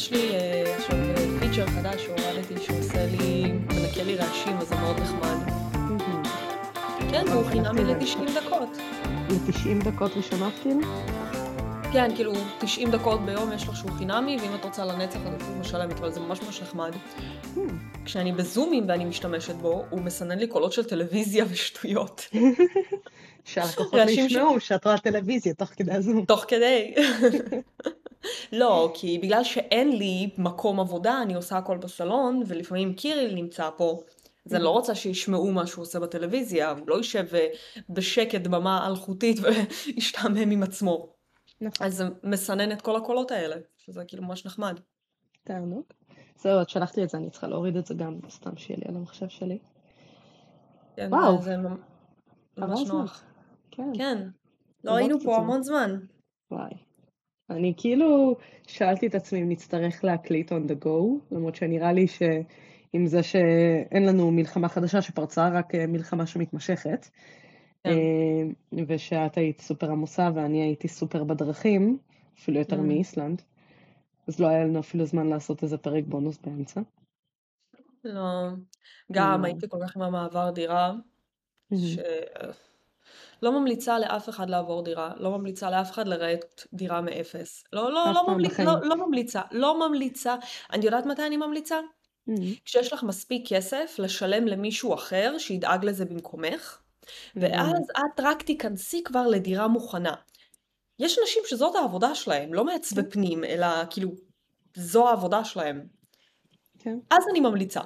יש לי אה, עכשיו פיצ'ר חדש שהורדתי שעושה לי, מנקה לי רעשים, אז זה מאוד נחמד. כן, והוא חינמי ל-90 דקות. ל-90 דקות ראשונות כאילו? כן, כאילו 90 דקות ביום יש לך שהוא חינמי, ואם את רוצה לנצח אז אפילו משלמת, אבל זה ממש ממש נחמד. כשאני בזומים ואני משתמשת בו, הוא מסנן לי קולות של טלוויזיה ושטויות. שהלקוחות רעשים ישמעו שאת רואה טלוויזיה תוך כדי הזום. תוך כדי. לא, כי בגלל שאין לי מקום עבודה, אני עושה הכל בסלון, ולפעמים קיריל נמצא פה. אז אני לא רוצה שישמעו מה שהוא עושה בטלוויזיה, הוא לא יישב אה, בשקט במה אלחוטית וישתעמם עם עצמו. נכון. אז זה מסנן את כל הקולות האלה, שזה כאילו ממש נחמד. תענוג. זהו, את שלחת לי את זה, אני צריכה להוריד את זה גם, סתם שיהיה לי על המחשב שלי. כן, וואו. זה, ממש. נוח. כן, כן, לא היינו פה. המון זמן. וואי. אני כאילו שאלתי את עצמי אם נצטרך להקליט on the go, למרות שנראה לי שעם זה שאין לנו מלחמה חדשה שפרצה, רק אה, מלחמה שמתמשכת, כן. אה, ושאת היית סופר עמוסה ואני הייתי סופר בדרכים, אפילו יותר Mm. מאיסלנד, אז לא היה לנו אפילו זמן לעשות איזה פרק בונוס באמצע. לא, גם לא. הייתי כל כך עם המעבר דירה, ש... לא ממליצה לאף אחד לעבור דירה, לא ממליצה לאף אחד לרהט דירה מאפס. לא, לא, לא, ממליצ... לא, לא ממליצה, לא ממליצה. אני יודעת מתי אני ממליצה? Mhm. כשיש לך מספיק כסף לשלם למישהו אחר שידאג לזה במקומך, ואז את רק תיכנסי כבר לדירה מוכנה. יש אנשים שזאת העבודה שלהם, לא מעצבי פנים, אלא כאילו, זו העבודה שלהם. כן. אז אני ממליצה.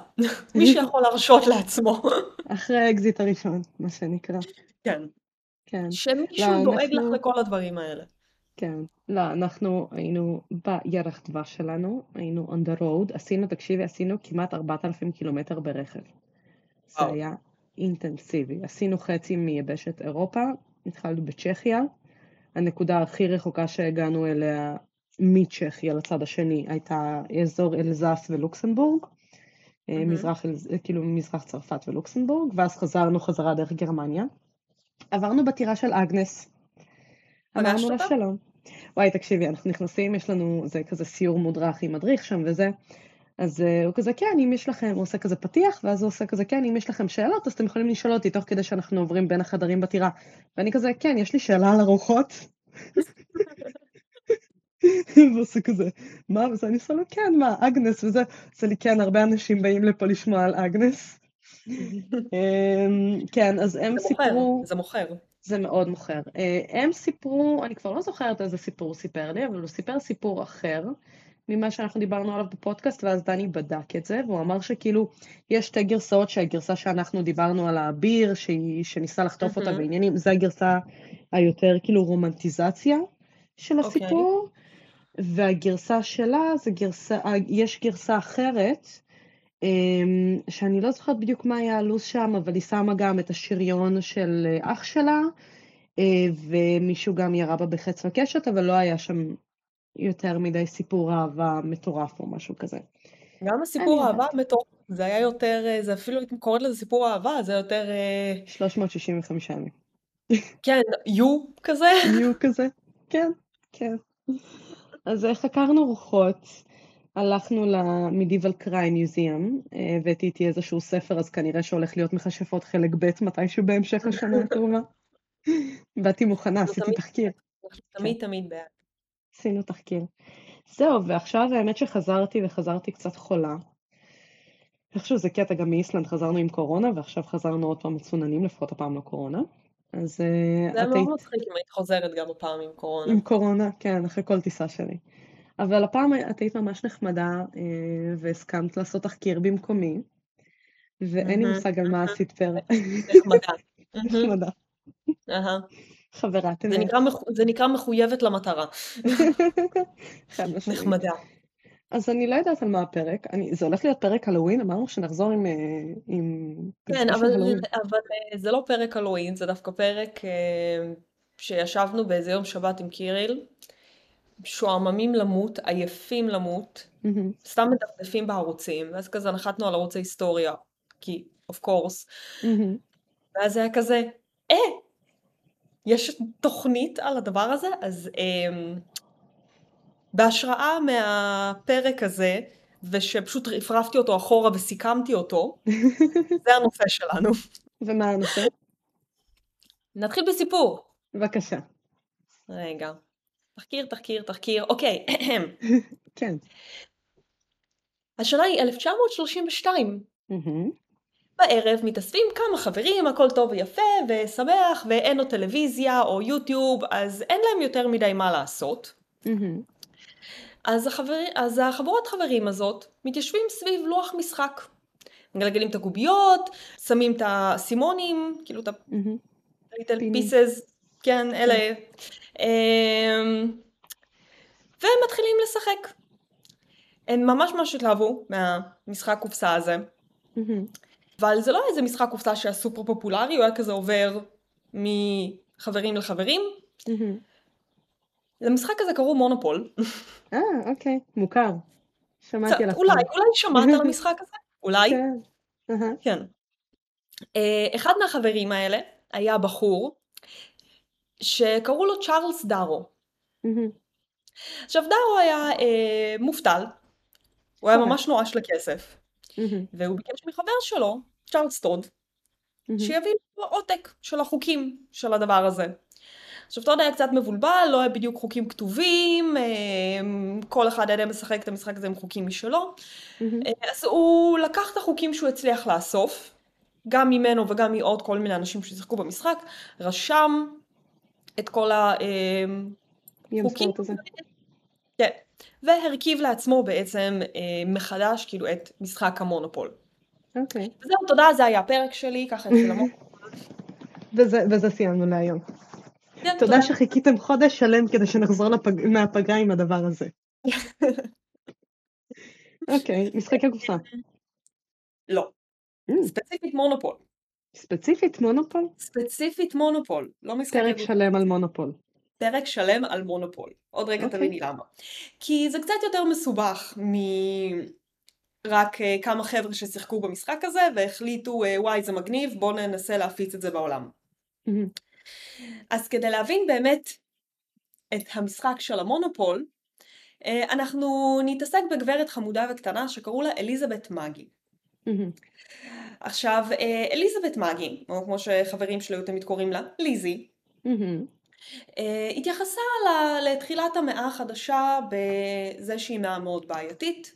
מי שיכול להרשות לעצמו. אחרי האקזיט הראשון, מה שנקרא. כן. כן. שמישהו לא, דואג לך אנחנו- לכל הדברים האלה. כן, לא, אנחנו היינו בירח דבש שלנו, היינו on the road, עשינו, תקשיבי, עשינו כמעט 4,000 קילומטר ברכב. זה וואו. היה אינטנסיבי. עשינו חצי מיבשת אירופה, התחלנו בצ'כיה, הנקודה הכי רחוקה שהגענו אליה מצ'כיה לצד השני הייתה אזור אלזס ולוקסמבורג, אה, מהמם. מזרח, אלז- כאילו מזרח צרפת ולוקסמבורג, ואז חזרנו חזרה דרך גרמניה. עברנו בטירה של אגנס. אמרנו לה? שלום. וואי, תקשיבי, אנחנו נכנסים, יש לנו, זה כזה סיור מודרך עם מדריך שם וזה. אז uh, הוא כזה, כן, אם יש לכם, הוא עושה כזה פתיח, ואז הוא עושה כזה, כן, אם יש לכם שאלות, אז אתם יכולים לשאול אותי תוך כדי שאנחנו עוברים בין החדרים בטירה. ואני כזה, כן, יש לי שאלה על ארוחות. והוא עושה כזה, מה? וזה אני עושה לו, כן, מה, אגנס וזה. עושה לי, כן, הרבה אנשים באים לפה לשמוע על אגנס. אמ, כן, אז הם סיפרו... זה מוכר. זה מאוד מוכר. אה, הם סיפרו, אני כבר לא זוכרת איזה סיפור הוא סיפר לי, אבל הוא סיפר סיפור אחר ממה שאנחנו דיברנו עליו בפודקאסט, ואז דני בדק את זה, והוא אמר שכאילו, יש שתי גרסאות, שהגרסה שאנחנו דיברנו על שהיא, שניסה לחטוף אותה. בעניינים, זה הגרסה היותר כאילו רומנטיזציה של אוקיי. הסיפור, והגרסה שלה זה גרסה, אה, יש גרסה אחרת, אמ, שאני לא זוכרת בדיוק מה היה הלו"ז שם, אבל היא שמה גם את השריון של אה, אח שלה, אה, ומישהו גם ירה בה בחץ וקשת, אבל לא היה שם יותר מדי סיפור אהבה מטורף או משהו כזה. גם הסיפור אהבה. מטורף, זה היה יותר, זה אפילו הייתי קוראת לזה סיפור אהבה, זה יותר, אה, 365 ימים. כן, יו כזה. יהיו כזה? כן, כן. אז אה, חקרנו רוחות, הלכנו למדיבל קריי מיוזיאם, הבאתי איתי איזשהו ספר, אז כנראה שהולך להיות מכשפות חלק ב' מתישהו בהמשך השנה הקרובה. באתי מוכנה, עשיתי תחקיר. אנחנו תמיד תמיד בעד. עשינו תחקיר. זהו, ועכשיו האמת שחזרתי וחזרתי קצת חולה. איכשהו זה קטע, גם מאיסלנד חזרנו עם קורונה, ועכשיו חזרנו עוד פעם מצוננים, לפחות הפעם לא קורונה. אז אה, זה היה מאוד היית מצחיק אם היית חוזרת גם הפעם עם קורונה. עם קורונה, כן, אחרי כל טיסה שלי. אבל הפעם את היית ממש נחמדה, אה, והסכמת לעשות תחקיר במקומי, ואין לי מושג על מה. עשית פר... נחמדה. אהה. חברת זה אמת. זה נקרא מחויבת למטרה. נחמדה. אז אני לא יודעת על מה הפרק, אני, זה הולך להיות פרק הלואוין, אמרנו שנחזור עם, אה, עם כן, אבל. אבל אה, זה לא פרק הלואוין, זה דווקא פרק אה, שישבנו באיזה יום שבת עם קיריל, שועממים למות, עייפים למות, מהמם. סתם מדפדפים בערוצים, ואז כזה נחתנו על ערוץ ההיסטוריה, כי אוף קורס, מהמם. ואז זה היה כזה, אה, יש תוכנית על הדבר הזה? אז אה, בהשראה מהפרק הזה, ושפשוט רפרפתי אותו אחורה וסיכמתי אותו, זה הנושא שלנו. ומה הנושא? נתחיל בסיפור. בבקשה. רגע. תחקיר, תחקיר, תחקיר. אוקיי. כן. השנה היא 1932. מהמם. בערב מתאספים כמה חברים, הכל טוב ויפה ושמח, ואין לו טלוויזיה או יוטיוב, אז אין להם יותר מדי מה לעשות. אז, החבר... אז החבורת חברים הזאת מתיישבים סביב לוח משחק. מגלגלים את הקוביות, שמים את האסימונים, כאילו את. ה-little pieces, כן, אלה. אמ, ומתחילים לשחק. הם ממש ממש התלהבו מהמשחק קופסה הזה. מהמם. אבל זה לא איזה משחק קופסה שהיה סופר פופולרי, הוא היה כזה עובר מחברים לחברים. למשחק הזה קראו מונופול. אה, אוקיי. מוכר. שמעתי עליו אולי. אולי שמעת על המשחק הזה? אולי? כן. כן. אה, אחד מהחברים האלה היה בחור שקראו לו צ'ארלס דארו. עכשיו דארו היה אה, מובטל, הוא היה אוקיי. ממש נואש לכסף. והוא ביקש מחבר שלו, צ'ארלס טוד. שיביא לו עותק של החוקים של הדבר הזה. עכשיו טוד היה קצת מבולבל, לא היה בדיוק חוקים כתובים, אה, כל אחד היה משחק את המשחק הזה עם חוקים משלו. אה, אז הוא לקח את החוקים שהוא הצליח לאסוף, גם ממנו וגם מעוד כל מיני אנשים ששיחקו במשחק, רשם את כל החוקים, הזה? כן, והרכיב לעצמו בעצם אה, מחדש כאילו את משחק המונופול. אוקיי. וזהו, תודה, זה היה הפרק שלי, ככה התחיל המונופול. וזה, וזה סיימנו להיום. כן, תודה שחיכיתם חודש שלם כדי שנחזור לפג... מהפגרה עם הדבר הזה. אוקיי, משחקי קופסה. לא, Mm, ספציפית מונופול. ספציפית מונופול? ספציפית מונופול, לא משחקי פרק. שלם על מונופול. פרק שלם על מונופול. עוד רגע אוקיי. תביני למה. כי זה קצת יותר מסובך מרק אה, כמה חבר'ה ששיחקו במשחק הזה והחליטו אה, וואי זה מגניב בואו ננסה להפיץ את זה בעולם. מהמם. אז כדי להבין באמת את המשחק של המונופול, אה, אנחנו נתעסק בגברת חמודה וקטנה שקראו לה אליזבת מגי. מהמם. עכשיו, אה, אליזבת מגי, או כמו שחברים שלי תמיד קוראים לה, ליזי. אה, התייחסה לתחילת המאה החדשה בזה שהיא מאה מאוד בעייתית,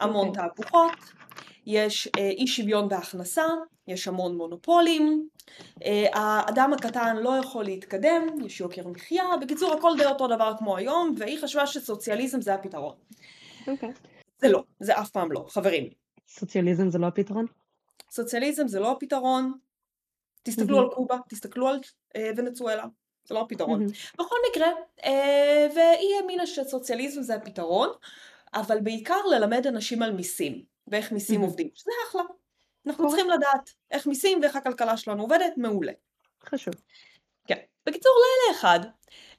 המון אוקיי. תהפוכות, יש אי שוויון בהכנסה, יש המון מונופולים, אה, האדם הקטן לא יכול להתקדם, יש יוקר מחיה, בקיצור הכל די אותו דבר כמו היום, והיא חשבה שסוציאליזם זה הפתרון. אוקיי. זה לא, זה אף פעם לא, חברים. סוציאליזם זה לא הפתרון? סוציאליזם זה לא הפתרון, תסתכלו מהמם. על קובה, תסתכלו על אה, ונצואלה, זה לא הפתרון. מהמם. בכל מקרה, אה, והיא האמינה שסוציאליזם זה הפתרון, אבל בעיקר ללמד אנשים על מיסים, ואיך מיסים מהמם. עובדים, שזה אחלה. אנחנו קורה. צריכים לדעת איך מיסים ואיך הכלכלה שלנו עובדת, מעולה. חשוב. כן. בקיצור, לילה אחד,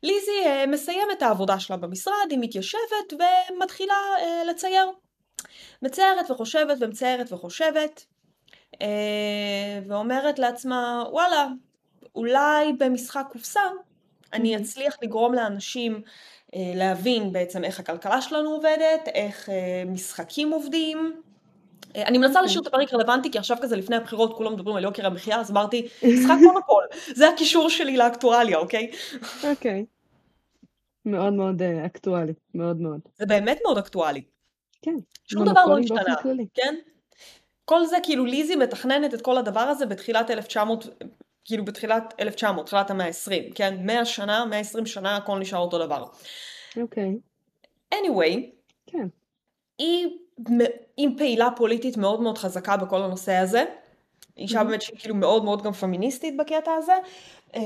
ליזי אה, מסיימת את העבודה שלה במשרד, היא מתיישבת ומתחילה אה, לצייר. מציירת וחושבת ומציירת וחושבת, אה, ואומרת לעצמה, וואלה, אולי במשחק קופסה אני. אצליח לגרום לאנשים אה, להבין בעצם איך הכלכלה שלנו עובדת, איך אה, משחקים עובדים. אה, אני מנסה אוקיי. להשאיר את הפרק רלוונטי, כי עכשיו כזה לפני הבחירות כולם מדברים על יוקר המחיה, אז אמרתי, משחק מונופול, זה הקישור שלי לאקטואליה, אוקיי? אוקיי. מאוד מאוד אה, אקטואלי. מאוד מאוד. זה באמת מאוד אקטואלי. כן. שום דבר לא השתנה. כן? כל זה כאילו ליזי מתכננת את כל הדבר הזה בתחילת 1900, כאילו בתחילת 1900, תחילת המאה ה-20, כן? 100 שנה, 120 שנה, הכל נשאר אותו דבר. אוקיי. anyway, כן. היא עם פעילה פוליטית מאוד מאוד חזקה בכל הנושא הזה. אישה מהמם. באמת שהיא כאילו מאוד מאוד גם פמיניסטית בקטע הזה. אה,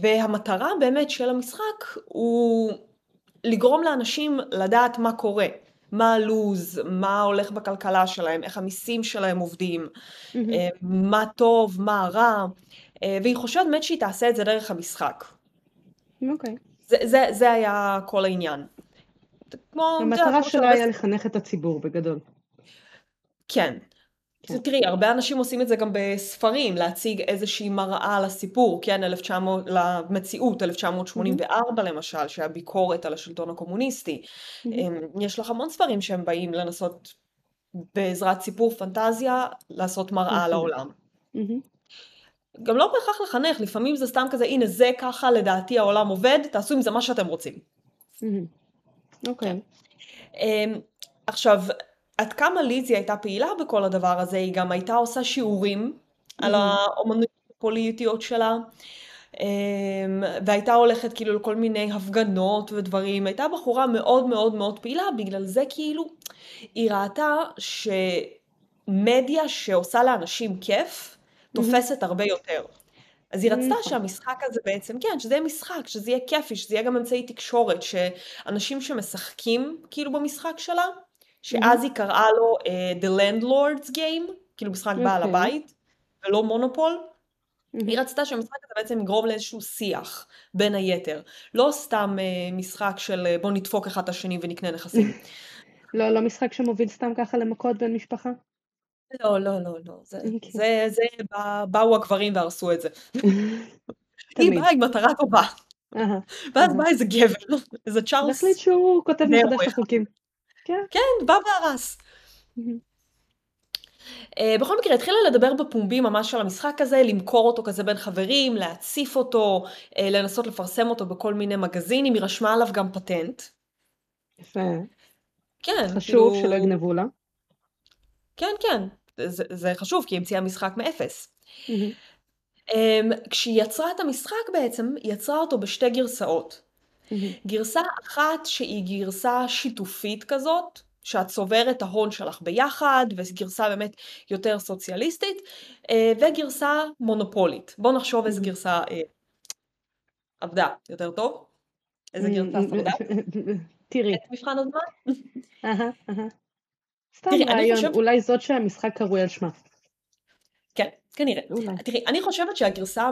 והמטרה באמת של המשחק הוא לגרום לאנשים לדעת מה קורה. מה הלו"ז, מה הולך בכלכלה שלהם, איך המיסים שלהם עובדים, מהמם. אה, מה טוב, מה רע, אה, והיא חושבת באמת שהיא תעשה את זה דרך המשחק. אוקיי. זה, זה, זה היה כל העניין. כמו, המטרה שלה היה לחנך את הציבור בגדול. כן. כן. תראי, הרבה אנשים עושים את זה גם בספרים, להציג איזושהי מראה לסיפור, כן, 1900, למציאות, 1984 למשל, שהיה ביקורת על השלטון הקומוניסטי. אמ, יש לך המון ספרים שהם באים לנסות בעזרת סיפור פנטזיה לעשות מראה מהמם. לעולם. מהמם. גם לא בהכרח לחנך, לפעמים זה סתם כזה, הנה זה ככה לדעתי העולם עובד, תעשו עם זה מה שאתם רוצים. מהמם. אוקיי. אמ, עכשיו, עד כמה ליזי הייתה פעילה בכל הדבר הזה, היא גם הייתה עושה שיעורים על מהמם. האומנויות הפוליטיות שלה, אמ, והייתה הולכת כאילו לכל מיני הפגנות ודברים, הייתה בחורה מאוד מאוד מאוד פעילה, בגלל זה כאילו היא ראתה שמדיה שעושה לאנשים כיף, מהמם. תופסת הרבה יותר. אז היא רצתה. שהמשחק הזה בעצם, כן, שזה יהיה משחק, שזה יהיה כיפי, שזה יהיה גם אמצעי תקשורת, שאנשים שמשחקים כאילו במשחק שלה, שאז. היא קראה לו uh, The Landlord's Game, כאילו משחק בעל אוקיי. הבית, ולא מונופול. היא. רצתה שהמשחק הזה בעצם יגרום לאיזשהו שיח, בין היתר. לא סתם uh, משחק של uh, בוא נדפוק אחד את השני ונקנה נכסים. לא, לא משחק שמוביל סתם ככה למכות בין משפחה? לא, לא, לא, לא. זה, אוקיי. זה, זה, בא- באו הגברים והרסו את זה. היא תמיד. באה עם מטרה טובה. אהה, ואז אהה. בא איזה גבר, איזה צ'ארלס והחליט שהוא כותב מחדש את. החוקים. כן. כן, בא והרס. אה, בכל מקרה, התחילה לדבר בפומבי ממש על המשחק הזה, למכור אותו כזה בין חברים, להציף אותו, אה, לנסות לפרסם אותו בכל מיני מגזינים, היא רשמה עליו גם פטנט. יפה. כן, חשוב כאילו, שלא יגנבו לה. כן, כן, זה, זה חשוב, כי היא המציאה משחק מאפס. אמ, כשהיא יצרה את המשחק בעצם, היא יצרה אותו בשתי גרסאות. גרסה אחת שהיא גרסה שיתופית כזאת, שאת צוברת את ההון שלך ביחד, וגרסה באמת יותר סוציאליסטית, אה, וגרסה מונופולית. בואו נחשוב איזה. גרסה אה, עבדה יותר טוב, איזה גרסה שרדה תראי. את מבחן הזמן. סתם רעיון, חושבת, אולי זאת שהמשחק קרוי על שמה. כן, כנראה. אולי. תראי, אני חושבת שהגרסה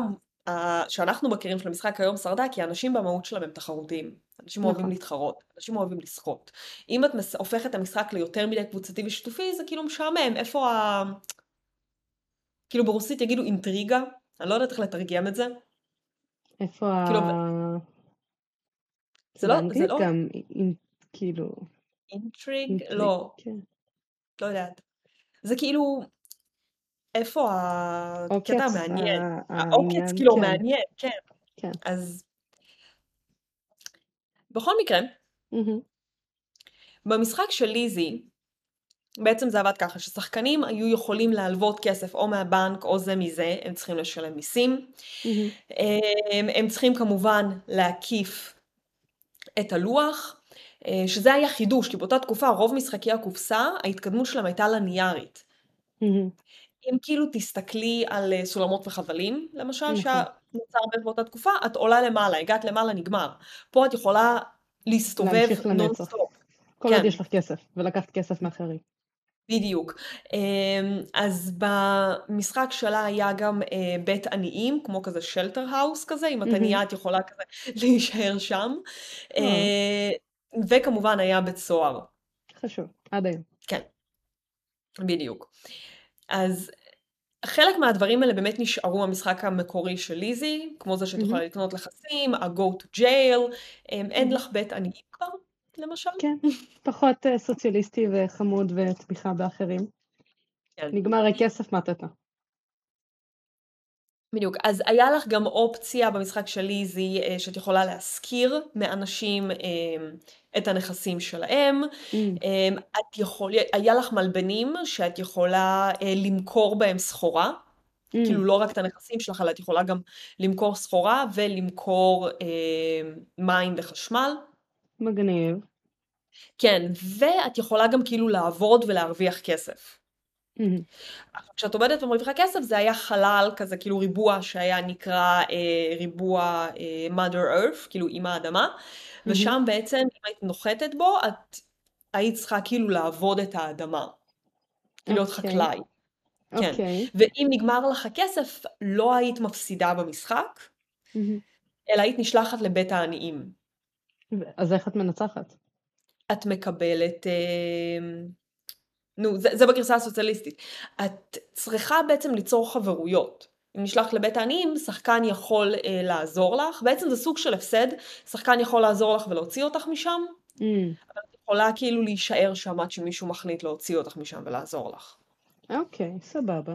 אה, שאנחנו מכירים של המשחק היום שרדה, כי האנשים במהות שלהם הם תחרותיים. אנשים אוהבים נכון. להתחרות, אנשים אוהבים לסחוט. אם את מס- הופכת את המשחק ליותר מדי קבוצתי ושיתופי, זה כאילו משעמם. איפה ה... כאילו ברוסית יגידו אינטריגה, אני לא יודעת איך לתרגם את זה. איפה ה... כאילו, זה לא, זה לא גם, כאילו, אינטריג, אינטריג, לא, כן. לא יודעת. זה כאילו, איפה הקטע המעניין? ה- העוקץ כאילו כן, מעניין, כן. כן. אז בכל מקרה. במשחק של ליזי, בעצם זה עבד ככה, ששחקנים היו יכולים להלוות כסף או מהבנק או זה מזה, הם צריכים לשלם מיסים. הם, הם צריכים כמובן להקיף את הלוח, אה, שזה היה חידוש, כי באותה תקופה רוב משחקי הקופסה, ההתקדמות שלהם הייתה לניארית. מהמם. אם כאילו תסתכלי על אה, סולמות וחבלים, למשל, נכון. שהמוצר בערך באותה תקופה, את עולה למעלה, הגעת למעלה, נגמר. פה את יכולה להסתובב. נונסטופ. כל עוד כן. יש לך כסף, ולקחת כסף מאחרים. בדיוק. אמ, אז במשחק שלה היה גם אה, בית עניים, כמו כזה shelter house כזה, אם את מהמם. ענייה את יכולה כזה להישאר שם. וכמובן היה בית סוהר. חשוב, עד היום. כן, בדיוק. אז חלק מהדברים האלה באמת נשארו המשחק המקורי של ליזי, כמו זה שאת. יכולה לקנות נכסים, ה-go to jail, אמ, אין. לך בית עניים כבר, למשל. כן, פחות אה, סוציאליסטי וחמוד ותמיכה באחרים. כן. נגמר הכסף, מתתה. בדיוק, אז היה לך גם אופציה במשחק של ליזי אה, שאת יכולה להשכיר מאנשים אה, את הנכסים שלהם. אמ, אה, את יכול... היה לך מלבנים שאת יכולה אה, למכור בהם סחורה. אמ, כאילו לא רק את הנכסים שלך, אלא את יכולה גם למכור סחורה ולמכור מים וחשמל. מגניב. כן, ואת יכולה גם כאילו לעבוד ולהרוויח כסף. כשאת עובדת ומרוויחה כסף זה היה חלל כזה, כאילו ריבוע שהיה נקרא אה, ריבוע אה, mother earth, כאילו אימא האדמה, ושם בעצם אם היית נוחתת בו, את היית צריכה כאילו לעבוד את האדמה, כאילו להיות אוקיי, חקלאי, כן. אוקיי. ואם נגמר לך הכסף, לא היית מפסידה במשחק, אלא היית נשלחת לבית העניים. אז איך את מנצחת? את מקבלת, אה, נו, זה, זה בגרסה הסוציאליסטית. את צריכה בעצם ליצור חברויות. אם נשלח לבית העניים, שחקן יכול אה, לעזור לך. בעצם זה סוג של הפסד, שחקן יכול לעזור לך ולהוציא אותך משם, Mm, אבל את יכולה כאילו להישאר שם עד שמישהו מחליט להוציא אותך משם ולעזור לך. אוקיי, סבבה.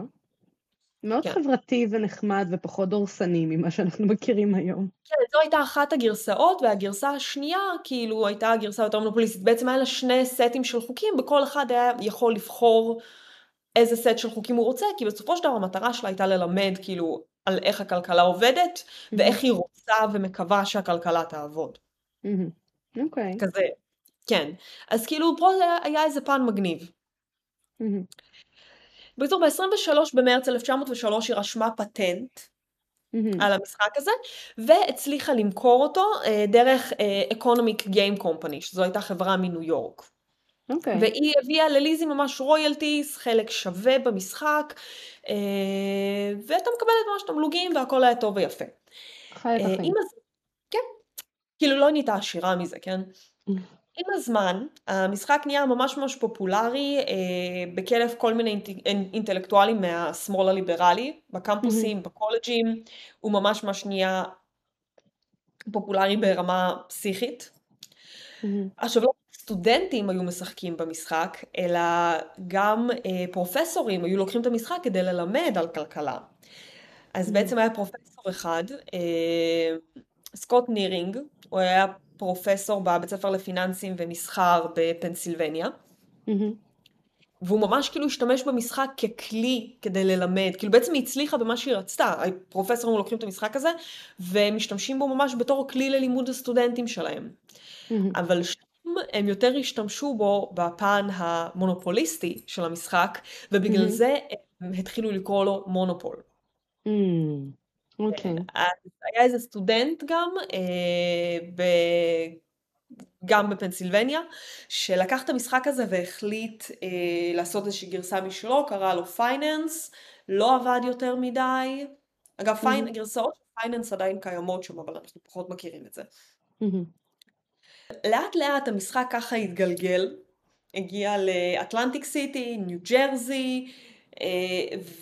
מאוד כן. חברתי ונחמד ופחות דורסני ממה שאנחנו מכירים היום. כן, זו הייתה אחת הגרסאות, והגרסה השנייה, כאילו, הייתה הגרסה יותר מונופוליסטית. בעצם היה לה שני סטים של חוקים, וכל אחד היה יכול לבחור איזה סט של חוקים הוא רוצה, כי בסופו של דבר המטרה שלה הייתה ללמד, כאילו, על איך הכלכלה עובדת, ואיך היא רוצה ומקווה שהכלכלה תעבוד. מהמם. אוקיי. כזה, כן. אז כאילו, פה זה היה איזה פן מגניב. מהמם. בקיצור, ב-23 במרץ 1903 היא רשמה פטנט. על המשחק הזה, והצליחה למכור אותו אה, דרך אה, Economic Game Company, שזו הייתה חברה מניו יורק. אוקיי. והיא הביאה לליזי ממש רויאלטיס, חלק שווה במשחק, אה, והייתה מקבלת ממש תמלוגים והכל היה טוב ויפה. חי את אה. עם הז... כן, כאילו לא נהייתה עשירה מזה, כן? עם הזמן, המשחק נהיה ממש ממש פופולרי אה, בקרב כל מיני אינט... אינטלקטואלים מהשמאל הליברלי, בקמפוסים, בקולג'ים, הוא ממש ממש נהיה פופולרי ברמה פסיכית. מהמם. עכשיו לא סטודנטים היו משחקים במשחק, אלא גם אה, פרופסורים היו לוקחים את המשחק כדי ללמד על כלכלה. אז. בעצם היה פרופסור אחד, אה, סקוט נירינג, הוא היה פרופסור בבית ספר לפיננסים ומסחר בפנסילבניה. והוא ממש כאילו השתמש במשחק ככלי כדי ללמד, כאילו בעצם היא הצליחה במה שהיא רצתה, הפרופסורים לוקחים את המשחק הזה ומשתמשים בו ממש בתור כלי ללימוד הסטודנטים שלהם. אבל שם הם יותר השתמשו בו בפן המונופוליסטי של המשחק, ובגלל. זה הם התחילו לקרוא לו מונופול. אוקיי. אז היה איזה סטודנט גם, אה, ב... גם בפנסילבניה, שלקח את המשחק הזה והחליט אה, לעשות איזושהי גרסה משלו, קרא לו Finance, לא עבד יותר מדי. אגב, פיין, מהמם. גרסאות של Finance עדיין קיימות שם, אבל אנחנו פחות מכירים את זה. מהמם. לאט לאט המשחק ככה התגלגל, הגיע לאטלנטיק סיטי, ניו ג'רזי,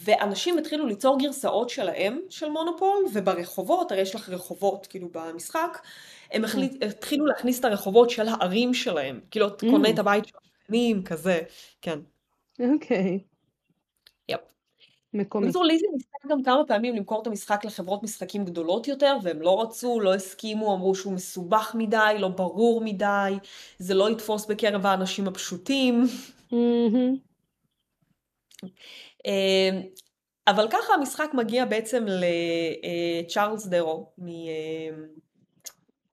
ואנשים התחילו ליצור גרסאות שלהם של מונופול, וברחובות, הרי יש לך רחובות כאילו במשחק, הם כן. החליט, התחילו להכניס את הרחובות של הערים שלהם, כאילו אתה קונה את הבית של השכנים, כזה, כן, אוקיי. יפ. מקומי. בקיצור, ליזי ניסתה גם כמה פעמים למכור את המשחק לחברות משחקים גדולות יותר, והם לא רצו, לא הסכימו, אמרו שהוא מסובך מדי, לא ברור מדי, זה לא יתפוס בקרב האנשים הפשוטים. מהמם. אה, אבל ככה המשחק מגיע בעצם לצ'ארלס דרו, מ- אה,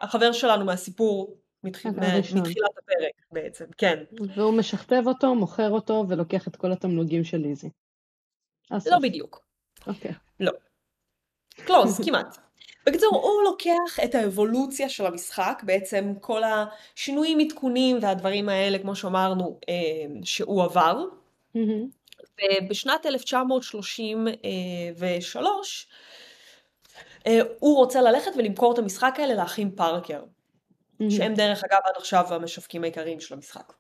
החבר שלנו מהסיפור, מתח-. מתחילת הפרק בעצם, כן. והוא משכתב אותו, מוכר אותו, ולוקח את כל התמלוגים של ליזי. לא. בדיוק, אוקיי. לא. קלוז, כמעט. בקיצור, הוא לוקח את האבולוציה של המשחק, בעצם כל השינויים, עדכונים והדברים האלה, כמו שאמרנו, אה, שהוא עבר. ובשנת 1933 אה, הוא רוצה ללכת ולמכור את המשחק האלה לאחים פארקר. שהם דרך אגב עד עכשיו המשווקים העיקריים של המשחק.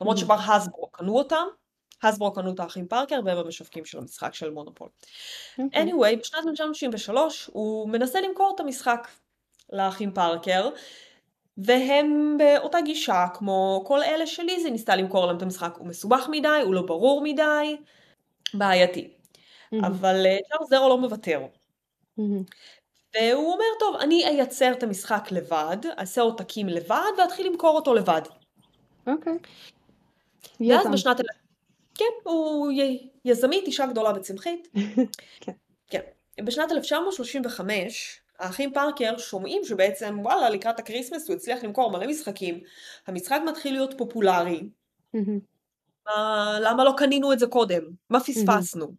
למרות. שכבר הסברו קנו אותם, הסברו קנו את האחים פארקר והם המשווקים של המשחק של מונופול. אוקיי. anyway, בשנת 1993 הוא מנסה למכור את המשחק לאחים פארקר, והם באותה גישה כמו כל אלה שליזי ניסתה למכור להם את המשחק. הוא מסובך מדי, הוא לא ברור מדי, בעייתי. מהמם. אבל צ'ארלס דרו לא מוותר. מהמם. והוא אומר, טוב, אני אייצר את המשחק לבד, אעשה עותקים לבד, ואתחיל למכור אותו לבד. אוקיי. ואז יזם. בשנת... כן, הוא י- יזמית, אישה גדולה וצמחית. כן. כן. בשנת 1935, האחים פארקר שומעים שבעצם, וואלה, לקראת ה Christmas הוא הצליח למכור מלא משחקים, המשחק מתחיל להיות פופולרי. מה, למה לא קנינו את זה קודם? מה פספסנו?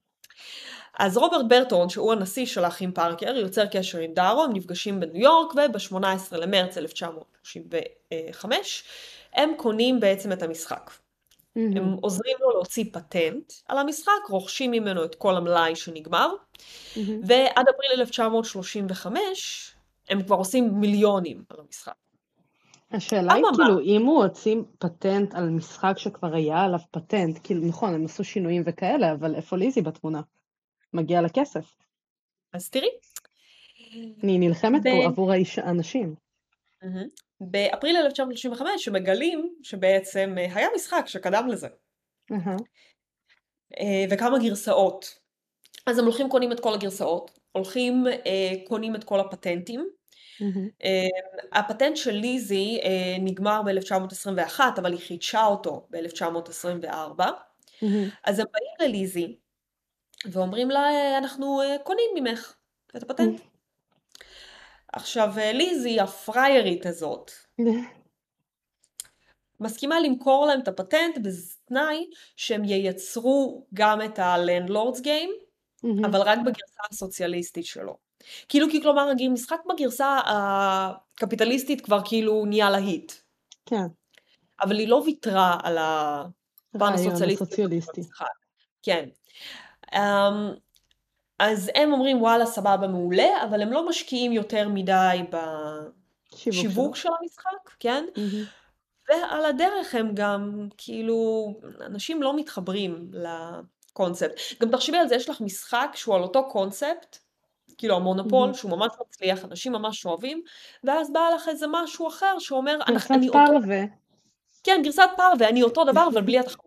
אז רוברט ברטון, שהוא הנשיא של האחים פארקר, יוצר קשר עם דארו, הם נפגשים בניו יורק, וב-18 למרץ 1935 הם קונים בעצם את המשחק. הם עוזרים לו להוציא פטנט על המשחק, רוכשים ממנו את כל המלאי שנגמר. ועד אפריל 1935 הם כבר עושים מיליונים על המשחק. השאלה היא כאילו, אם הוא הוציא פטנט על משחק שכבר היה עליו פטנט, כאילו, נכון, הם עשו שינויים וכאלה, אבל איפה ליזי בתמונה? מגיע לה כסף. אז תראי, אני נלחמת. פה עבור האיש- האנשים. באפריל 1935 מגלים שבעצם אה, היה משחק שקדם לזה, אה, וכמה גרסאות. אז הם הולכים קונים את כל הגרסאות, הולכים אה, קונים את כל הפטנטים. הפטנט של ליזי נגמר ב-1921, אבל היא חידשה אותו ב-1924. מהמם, אז הם באים לליזי ואומרים לה, "אה, אנחנו קונים ממך את הפטנט. עכשיו, אה, ליזי, הפריירית הזאת, מסכימה למכור להם את הפטנט בתנאי שהם ייצרו גם את Game, מהמם, אבל רק בגרסה הסוציאליסטית שלו. כאילו, כי כלומר, משחק בגרסה הקפיטליסטית כבר כאילו נהיה להיט, כן, אבל היא לא ויתרה על הפן הסוציאליסטי. כן. אמ, אז הם אומרים וואלה סבבה מעולה, אבל הם לא משקיעים יותר מדי. בשיווק של המשחק, כן? ועל הדרך הם גם, כאילו, אנשים לא מתחברים לקונספט. גם תחשבי על זה, יש לך משחק שהוא על אותו קונספט, כאילו המונופול, מהמם. שהוא ממש מצליח, אנשים ממש אוהבים, ואז בא לך איזה משהו אחר שאומר, "אנחנו- גרסת אני אותו, פרווה. כן, גרסת פרווה, אני אותו דבר, אבל בלי התחרות.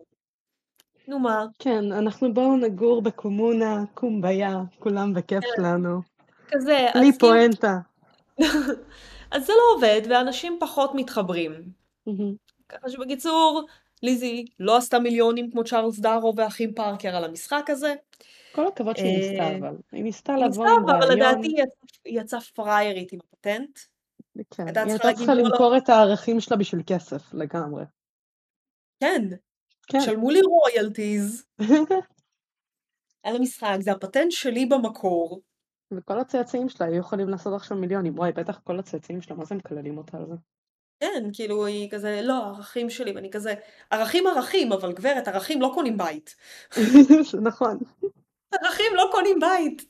נו מה, כן, אנחנו בואו נגור בקומונה, קומביה, כולם בכיף כן, לנו. כזה, בלי אז כאילו, פואנטה. אז זה לא עובד, ואנשים פחות מתחברים. ככה שבקיצור, ליזי לא עשתה מיליונים כמו צ'ארלס דארו והאחים פארקר על המשחק הזה. כל הכבוד שהיא ניסתה, אה, אבל. היא ניסתה לבוא עם אבל רעיון. לדעתי היא יצאה- היא יצאה פריירית עם הפטנט. כן, היא הייתה צריכה לא, למכור את הערכים שלה בשביל כסף, לגמרי. כן, כן. שלמו לי רויאלטיז על המשחק, זה הפטנט שלי במקור. וכל הצאצאים שלה היו יכולים לעשות עכשיו מיליונים. וואי, בטח כל הצאצאים שלה, מה זה מקללים אותה על זה? כן, כאילו היא כזה, לא, ערכים שלי, ואני כזה, ערכים ערכים, אבל גברת, ערכים לא קונים בית. נכון. ערכים לא קונים בית.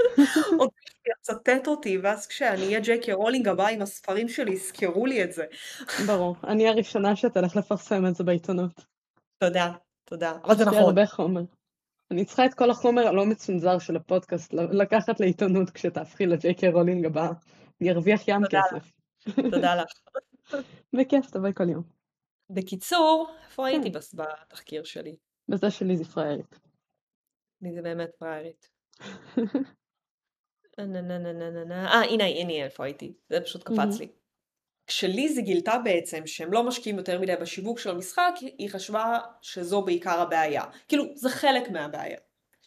עוד מישהו יצטט אותי, ואז כשאני אהיה ג'יי רולינג הבאה עם הספרים שלי, יזכרו לי את זה. ברור. אני הראשונה שתלך לפרסם את זה בעיתונות. תודה, תודה. אבל זה יש לי נכון. הרבה חומר. אני צריכה את כל החומר הלא מצונזר של הפודקאסט לקחת לעיתונות כשתהפכי לג'יי רולינג הבאה. אני ארוויח ים תודה לך. כסף. תודה לך. בכיף, תבואי כל יום. בקיצור, איפה כן. הייתי בס- בתחקיר שלי? בזה שלי זה פראיירית. אני זה באמת נה. אה, הנה, הנה איפה הייתי. זה פשוט קפץ. לי. כשליזי גילתה בעצם שהם לא משקיעים יותר מדי בשיווק של המשחק, היא חשבה שזו בעיקר הבעיה. כאילו, זה חלק מהבעיה.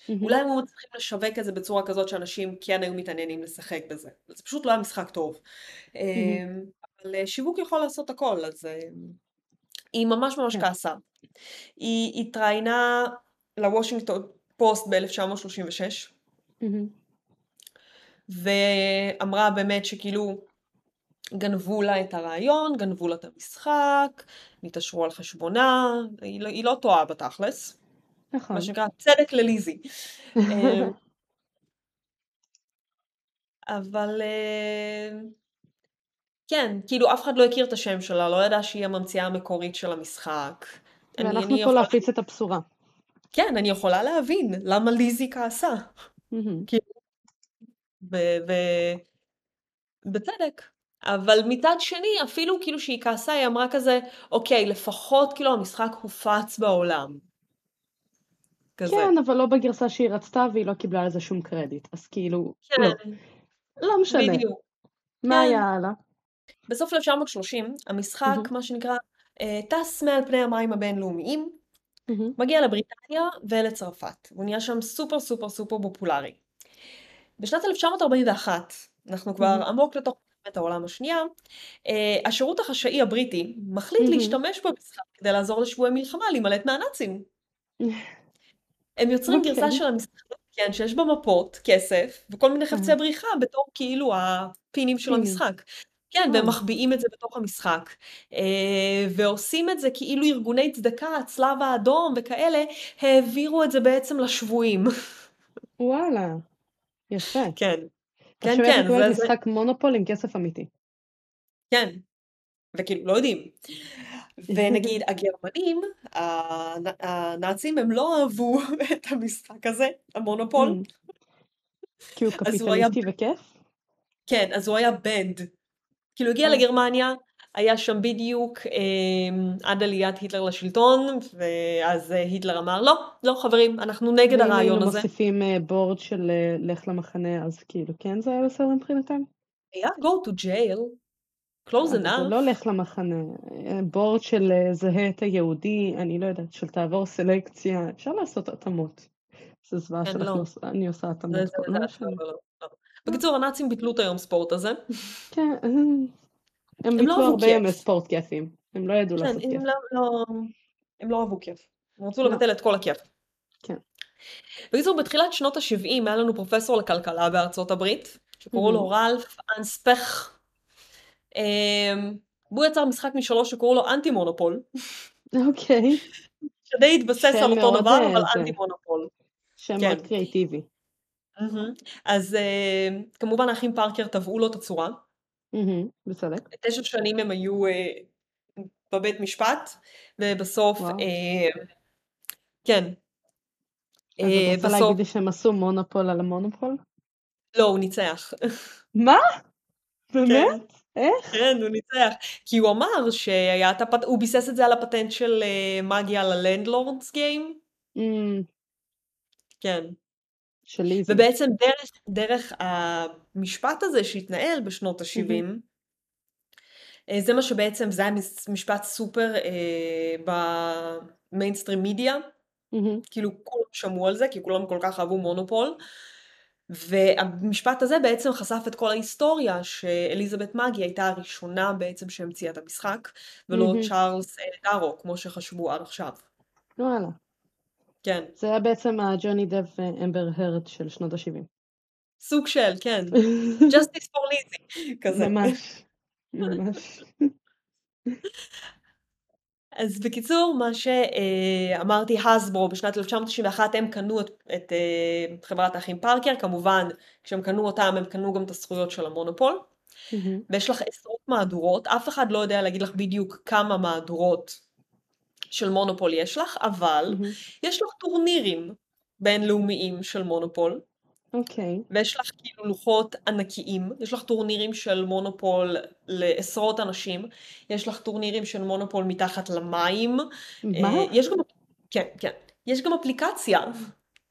מהמם. אולי הם היו מצליחים לשווק את זה בצורה כזאת שאנשים כן היו מתעניינים לשחק בזה. זה פשוט לא היה משחק טוב. אמ, אבל אה, שיווק יכול לעשות הכל, אז אה, היא ממש ממש כן. כעסה. היא התראיינה לוושינגטון פוסט ב-1936, מהמם. ואמרה באמת שכאילו גנבו לה את הרעיון, גנבו לה את המשחק, נתעשרו על חשבונה, היא לא, היא לא טועה בתכלס, נכון. מה שנקרא צדק לליזי. אבל אה, כן, כאילו אף אחד לא הכיר את השם שלה, לא ידע שהיא הממציאה המקורית של המשחק. ואנחנו אני פה יכולה, להפיץ את הבשורה. כן, אני יכולה להבין למה ליזי כעסה. כאילו, ו... ו... בצדק. אבל מצד שני, אפילו כאילו שהיא כעסה, היא אמרה כזה, אוקיי, לפחות כאילו המשחק הופץ בעולם. כזה. כן, אבל לא בגרסה שהיא רצתה והיא לא קיבלה על זה שום קרדיט. אז כאילו, לא. כן, לא משנה. בדיוק. מה כן. היה הלאה? בסוף 1930, המשחק, מהמם. מה שנקרא, אה, טס מעל פני המים הבינלאומיים, מהמם. מגיע לבריטניה ולצרפת. הוא נהיה שם סופר סופר סופר פופולרי. בשנת 1941, אנחנו כבר מהמם. עמוק לתוך מלחמת העולם השנייה, אה, השירות החשאי הבריטי מחליט. להשתמש במשחק כדי לעזור לשבויי מלחמה להימלט מהנאצים. הם יוצרים גרסה אוקיי. של המשחק, כן, שיש בה מפות, כסף, וכל מיני חפצי. בריחה בתור כאילו הפינים של. המשחק. כן. והם מחביאים את זה בתוך המשחק. אה, ועושים את זה כאילו ארגוני צדקה, הצלב האדום וכאלה, העבירו את זה בעצם לשבויים. וואלה. יפה. כן, כן, כן, זה, משחק מונופול עם כסף אמיתי. כן. וכאילו לא יודעים. ונגיד הגרמנים, הנאצים, הם לא אהבו את המשחק הזה, המונופול. Mm. כי הוא קפיטליסטי וכיף? כן, אז הוא היה בנד. כאילו הגיע אה. לגרמניה, היה שם בדיוק אה, עד עליית היטלר לשלטון, ואז אה, היטלר אמר, לא, לא חברים, אנחנו נגד הרעיון הזה. ואם היינו מוסיפים אה, בורד של אה, לך למחנה, אז כאילו כן זה היה בסדר מבחינתם? היה go to jail, close enough. זה לא לך למחנה, בורד של זהה את היהודי, אני לא יודעת, של תעבור סלקציה, אפשר לעשות התאמות. זה זוועה כן, שלך, לא. עושה- אני עושה התאמות, לא. לא. בקיצור, הנאצים ביטלו את היום ספורט הזה. כן, הם לא ביטלו אהבו הרבה. ימי ספורט כיפים, הם לא ידעו כן, לעשות כיף. הם לא, לא, הם לא אהבו כיף. הם רצו לא. לבטל את כל הכיף. כן. בקיצור, בתחילת שנות ה-70 היה לנו פרופסור לכלכלה בארצות הברית, שקראו לו רלף אנספך. אמ, והוא יצר משחק משלוש שקראו לו אנטי מונופול, אוקיי, שדי התבסס על אותו דבר, אה, אבל. אנטי מונופול. שם כן. מאוד קריאיטיבי. מהמם. אז אה, כמובן האחים פארקר טבעו לו את הצורה. בצדק. תשע שנים הם היו אה, בבית משפט, ובסוף. אה, כן. אז אה, את רוצה להגיד לי שהם עשו מונופול על המונופול? לא, הוא ניצח. מה? באמת? איך? כן, הוא ניצח. כי הוא אמר שהיה את הפט... הוא ביסס את זה על הפטנט של אה, מגיה ללנדלורדס גיים. כן. של ליזי. ובעצם דרך, דרך המשפט הזה שהתנהל בשנות ה-70, אה, זה מה שבעצם, זה היה משפט סופר אה, במיינסטרים מידיה, מהמם, כאילו כולם שמעו על זה, כי כולם כל כך אהבו מונופול. והמשפט הזה בעצם חשף את כל ההיסטוריה שאליזבת מגי הייתה הראשונה בעצם שהמציאה את המשחק, ולא מהמם. צ'ארלס דארו, כמו שחשבו עד עכשיו. וואלה. כן. זה היה בעצם הג'וני דב אמבר הרד של שנות ה-70. סוג של, כן. Justice for Lizzy, כזה. ממש. ממש. אז בקיצור, מה שאמרתי, הסברו בשנת 1991 הם קנו את, את אה, חברת האחים פארקר, כמובן כשהם קנו אותם הם קנו גם את הזכויות של המונופול, ויש לך עשרות מהדורות, אף אחד לא יודע להגיד לך בדיוק כמה מהדורות של מונופול יש לך, אבל מהמם. יש לך טורנירים בינלאומיים של מונופול, אוקיי. ויש לך כאילו לוחות ענקיים, יש לך טורנירים של מונופול לעשרות אנשים, יש לך טורנירים של מונופול מתחת למים, מה? אה, יש גם, כן, כן, יש גם אפליקציה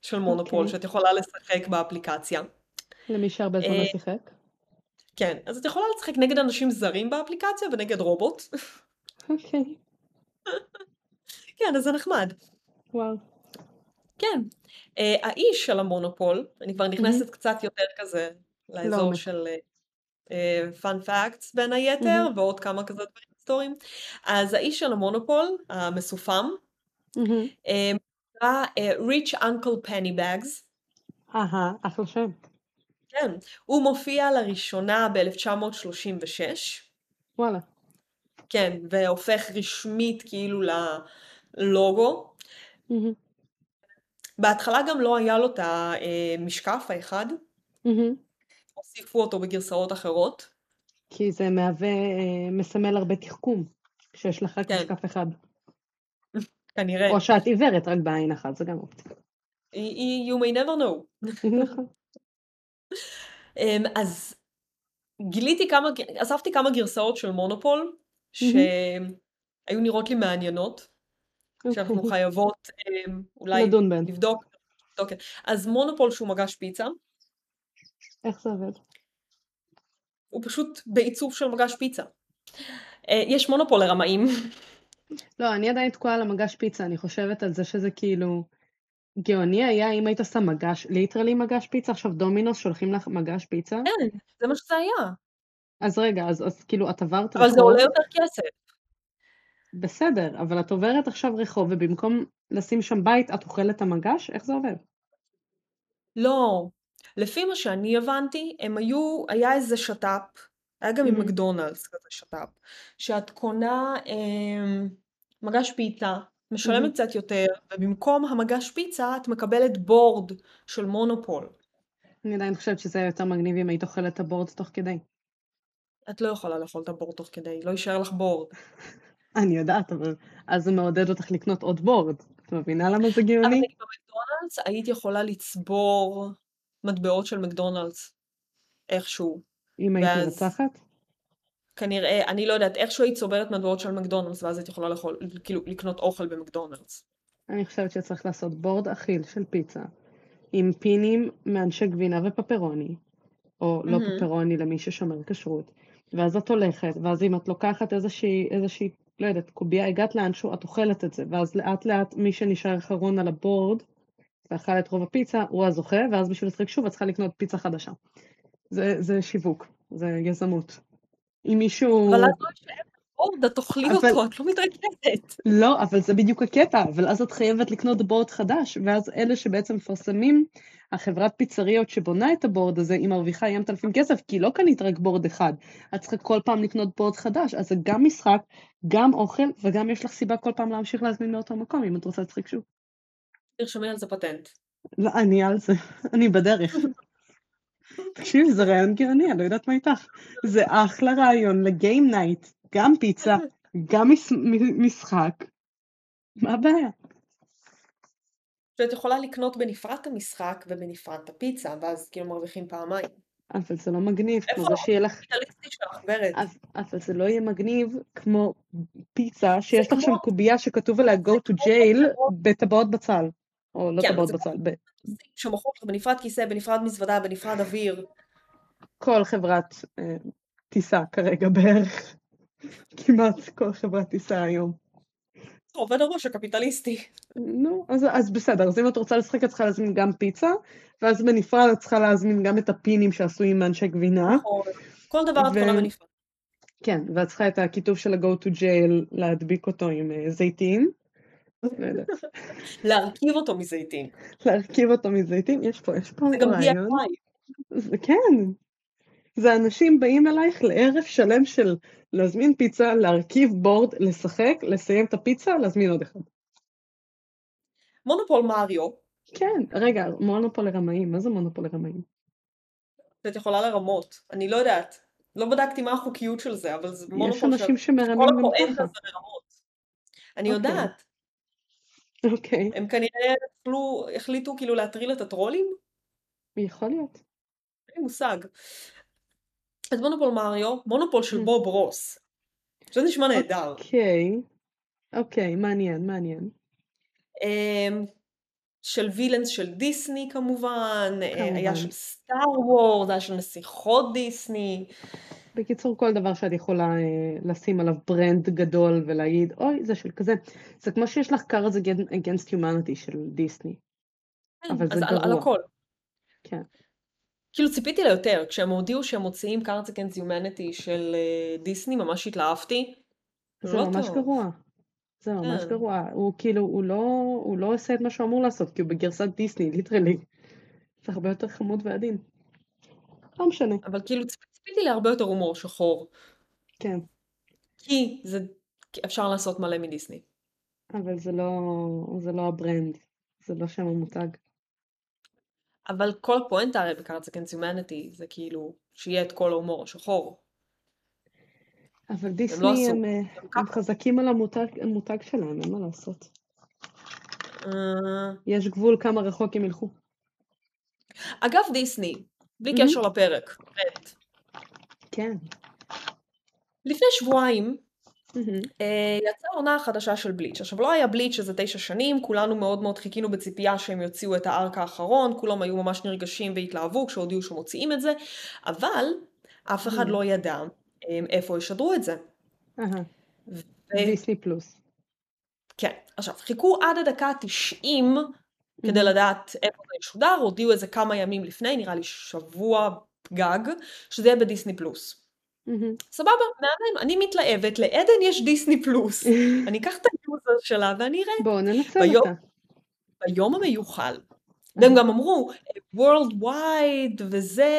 של מונופול אוקיי. שאת יכולה לשחק באפליקציה. למי שהרבה זמן לא אה, שיחק? כן, אז את יכולה לשחק נגד אנשים זרים באפליקציה ונגד רובוט. אוקיי. כן, אז זה נחמד. וואו. כן. אה, האיש של המונופול, אני כבר נכנסת קצת יותר כזה לאזור לעומק. של fun facts בין היתר, ועוד כמה כזה דברים היסטוריים. אז האיש של המונופול, המסופם, מהמם. אה, נקרא אה, Rich Uncle Pennybags. אהה, אחלה שם. כן, הוא מופיע לראשונה ב-1936, וואלה. כן, והופך רשמית כאילו ללוגו. מהמם, בהתחלה גם לא היה לו את המשקף האחד, מהמם. הוסיפו אותו בגרסאות אחרות. כי זה מהווה, אה, מסמל הרבה תחכום, כשיש לך רק כן. משקף אחד. כנראה. או שאת עיוורת רק בעין אחת, זה גם אופציה. You may never know. נכון. אמ, אז גיליתי כמה, אספתי כמה גרסאות של מונופול, שהיו נראות לי מעניינות, שאנחנו אוקיי. חייבות אמ, אולי לדון בהן. לבדוק. לבדוק. אז מונופול שהוא מגש פיצה, איך זה עובד? הוא פשוט בעיצוב של מגש פיצה. אה, יש מונופול לרמאים. לא, אני עדיין תקועה על המגש פיצה, אני חושבת על זה שזה כאילו... גאוני היה אם היית שם מגש, ליטרלי מגש פיצה, עכשיו דומינוס שולחים לך מגש פיצה? כן, זה מה שזה היה. אז רגע, אז, אז כאילו את עברת אבל זה עולה יותר כסף. בסדר, אבל את עוברת עכשיו רחוב ובמקום לשים שם בית את אוכלת את המגש? איך זה עובד? לא. לפי מה שאני הבנתי, הם היו, היה איזה שת"פ, היה גם עם מהמם. מקדונלדס כזה שת"פ, שאת קונה אמ, מגש פיצה, משלמת מהמם. קצת יותר, ובמקום המגש פיצה את מקבלת בורד של מונופול. אני עדיין חושבת שזה היה יותר מגניב אם היית אוכלת את הבורד תוך כדי. את לא יכולה לאכול את הבורד תוך כדי, לא יישאר לך בורד. אני יודעת, אבל אז זה מעודד אותך לקנות עוד בורד. את מבינה למה זה אבל גאוני? נגיד במקדונלדס היית יכולה לצבור מטבעות של מקדונלדס, איכשהו. אם הייתי ואז רוצחת? כנראה, אני לא יודעת, איכשהו היית צוברת מטבעות של מקדונלדס, ואז היית יכולה לאכול, כאילו, לקנות אוכל במקדונלדס. אני חושבת שצריך לעשות בורד אכיל של פיצה, עם פינים מאנשי גבינה ופפרוני, או לא מהמם. פפרוני למי ששומר כשרות, ואז את הולכת, ואז אם את לוקחת איזושהי, איזושהי, לא יודעת, קובייה, הגעת לאנשהו, את אוכלת את זה, ואז לאט לאט מי שנשאר אחרון על הבורד, ואכל את רוב הפיצה, הוא הזוכה, ואז בשביל לשחק שוב את צריכה לקנות פיצה חדשה. זה, זה שיווק, זה יזמות. אם מישהו... אבל אז לא יישאר בורד, את תאכלי אבל- אותו, את לא מתרגשת. לא, אבל זה בדיוק הקטע, אבל אז את חייבת לקנות בורד חדש, ואז אלה שבעצם מפרסמים, החברת פיצריות שבונה את הבורד הזה, היא מרוויחה ים אלפים כסף, כי לא קנית רק בורד אחד, את צריכה כל פעם לקנות board חדש, אז זה גם משחק, גם אוכל, וגם יש לך סיבה כל פעם להמשיך להזמין מאותו מקום, אם את רוצה לשחק שוב. תרשמי על זה פטנט. לא, אני על זה, אני בדרך. תקשיבי, זה רעיון גאוני, אני לא יודעת מה איתך. זה אחלה רעיון ל game night, גם פיצה, גם מס- מ- משחק. מה הבעיה? שאת יכולה לקנות בנפרד את המשחק ובנפרד את הפיצה, ואז כאילו מרוויחים פעמיים. אבל זה לא מגניב, כמו איפה זה שיהיה לך... ורד. אבל זה לא יהיה מגניב כמו פיצה שיש לך שם קובייה שכתוב עליה go to jail בטבעות בצל. או לא כן, טבעות בצל, שמוכרות לך בנפרד כיסא, בנפרד מזוודה, בנפרד אוויר. כל חברת אה, טיסה כרגע בערך. כמעט כל חברת טיסה היום. עובד הראש הקפיטליסטי. נו, אז, אז בסדר, אז אם את רוצה לשחק את צריכה להזמין גם פיצה, ואז בנפרד את צריכה להזמין גם את הפינים שעשויים מאנשי גבינה. נכון. כל דבר את ו- קונה בנפרד. כן, ואת צריכה את הכיתוב של ה-go to jail להדביק אותו עם אה, זיתים. להרכיב אותו מזיתים. להרכיב אותו מזיתים, יש פה, יש פה זה גם רעיון. DIY. כן. זה אנשים באים אלייך לערב שלם של להזמין פיצה, להרכיב בורד, לשחק, לסיים את הפיצה, להזמין עוד אחד. מונופול מריו, כן, רגע, מונופול לרמאים, מה זה מונופול לרמאים? את יכולה לרמות. אני לא יודעת. לא בדקתי מה החוקיות של זה, אבל זה יש מונופול אנשים כל שמרמים גם הפואנטה. זה לרמות. אני אוקיי. יודעת. אוקיי, הם כנראה החלו- החליטו כאילו להטריל את הטרולים? יכול להיות. אין לי מושג. אז מונופול מריו, מונופול של Mm. בוב רוס. זה נשמע נהדר. אוקיי, אוקיי, מעניין, מעניין. אמ, של villains של דיסני כמובן, אה, היה כמובן. של Star Wars, היה של נסיכות דיסני. בקיצור, כל דבר שאת יכולה אה, לשים עליו brand גדול ולהגיד, אוי, זה של כזה. זה כמו שיש לך Cards Against Humanity של דיסני. כן, אבל זה על, על גרוע. הכל. כן. כאילו ציפיתי ליותר, כשהם הודיעו שהם מוציאים Cards Against Humanity של אה, דיסני, ממש התלהבתי. זה לא ממש טוב. גרוע. זה ממש כן. גרוע. הוא כאילו, הוא לא, הוא לא עושה את מה שהוא אמור לעשות, כי הוא בגרסת דיסני, literally. זה הרבה יותר חמוד ועדין. לא משנה. אבל כאילו ציפ- ציפיתי להרבה יותר הומור שחור. כן. כי זה, כי אפשר לעשות מלא מדיסני. אבל זה לא, זה לא ה brand. זה לא שם המותג. אבל כל הפואנטה הרי ב-Cards Against Humanity זה כאילו שיהיה את כל ההומור השחור. אבל לא דיסני עשו. הם, אה, הם. חזקים על המותג, המותג שלהם, אין מה לעשות. אה, יש גבול כמה רחוק הם ילכו. אגב דיסני, בלי מהמם. קשר לפרק, באמת. כן. לפני שבועיים יצאה העונה החדשה של בליץ'. עכשיו לא היה בליץ' איזה תשע שנים, כולנו מאוד מאוד חיכינו בציפייה שהם יוציאו את הארק האחרון, כולם היו ממש נרגשים והתלהבו כשהודיעו שמוציאים את זה, אבל אף אחד. לא ידע אה, איפה ישדרו את זה. דיסני פלוס. כן, עכשיו חיכו עד הדקה ה-90 כדי. לדעת איפה זה ישודר, הודיעו איזה כמה ימים לפני, נראה לי שבוע גג, שזה יהיה בדיסני פלוס. מהמם. סבבה, מהמם, אני מתלהבת, לעדן יש דיסני פלוס. אני אקח את ה user שלה ואני אראה. בואו ננצל אותה. ביום המיוחל. והם גם אמרו, World Wide וזה.